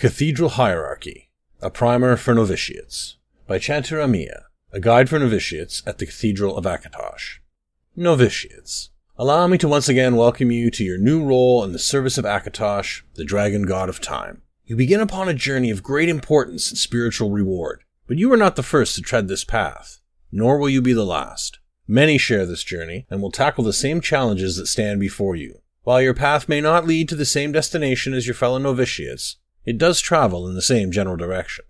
Cathedral Hierarchy A Primer for Novitiates by Chanter Amia, a guide for novitiates at the Cathedral of Akatosh. Novitiates, allow me to once again welcome you to your new role in the service of Akatosh, the dragon god of time. You begin upon a journey of great importance and spiritual reward, but you are not the first to tread this path, nor will you be the last. Many share this journey and will tackle the same challenges that stand before you. While your path may not lead to the same destination as your fellow novitiates, it does travel in the same general direction.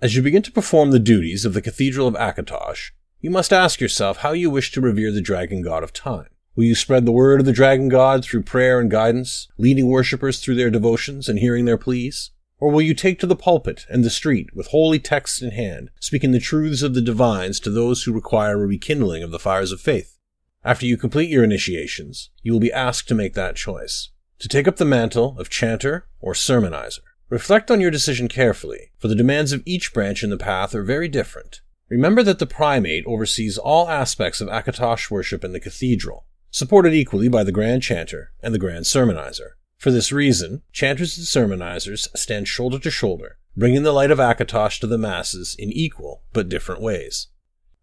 As you begin to perform the duties of the Cathedral of Akatosh, you must ask yourself how you wish to revere the Dragon God of Time. Will you spread the word of the Dragon God through prayer and guidance, leading worshippers through their devotions and hearing their pleas? Or will you take to the pulpit and the street with holy texts in hand, speaking the truths of the divines to those who require a rekindling of the fires of faith? After you complete your initiations, you will be asked to make that choice, to take up the mantle of chanter or sermonizer. Reflect on your decision carefully, for the demands of each branch in the path are very different. Remember that the primate oversees all aspects of Akatosh worship in the cathedral, supported equally by the Grand Chanter and the Grand Sermonizer. For this reason, chanters and sermonizers stand shoulder to shoulder, bringing the light of Akatosh to the masses in equal but different ways.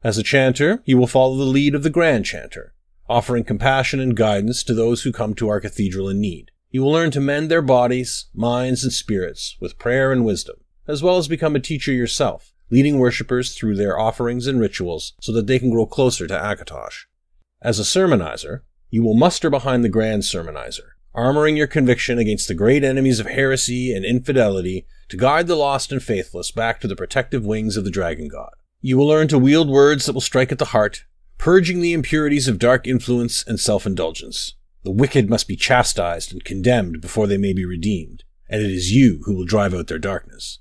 As a chanter, you will follow the lead of the Grand Chanter, offering compassion and guidance to those who come to our cathedral in need. You will learn to mend their bodies, minds, and spirits with prayer and wisdom, as well as become a teacher yourself, leading worshippers through their offerings and rituals so that they can grow closer to Akatosh. As a sermonizer, you will muster behind the Grand Sermonizer, armoring your conviction against the great enemies of heresy and infidelity to guide the lost and faithless back to the protective wings of the Dragon God. You will learn to wield words that will strike at the heart, purging the impurities of dark influence and self-indulgence. The wicked must be chastised and condemned before they may be redeemed, and it is you who will drive out their darkness.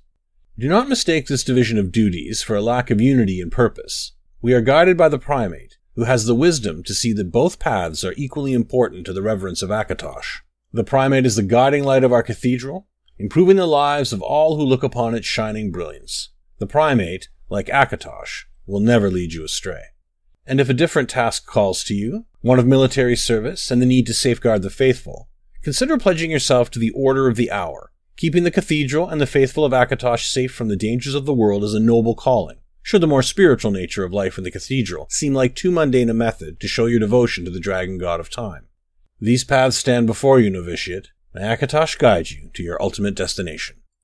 Do not mistake this division of duties for a lack of unity and purpose. We are guided by the primate, who has the wisdom to see that both paths are equally important to the reverence of Akatosh. The primate is the guiding light of our cathedral, improving the lives of all who look upon its shining brilliance. The primate, like Akatosh, will never lead you astray. And if a different task calls to you, one of military service and the need to safeguard the faithful, consider pledging yourself to the Order of the Hour. Keeping the cathedral and the faithful of Akatosh safe from the dangers of the world is a noble calling. Should the more spiritual nature of life in the cathedral seem like too mundane a method to show your devotion to the dragon god of time. These paths stand before you, novitiate. May Akatosh guide you to your ultimate destination.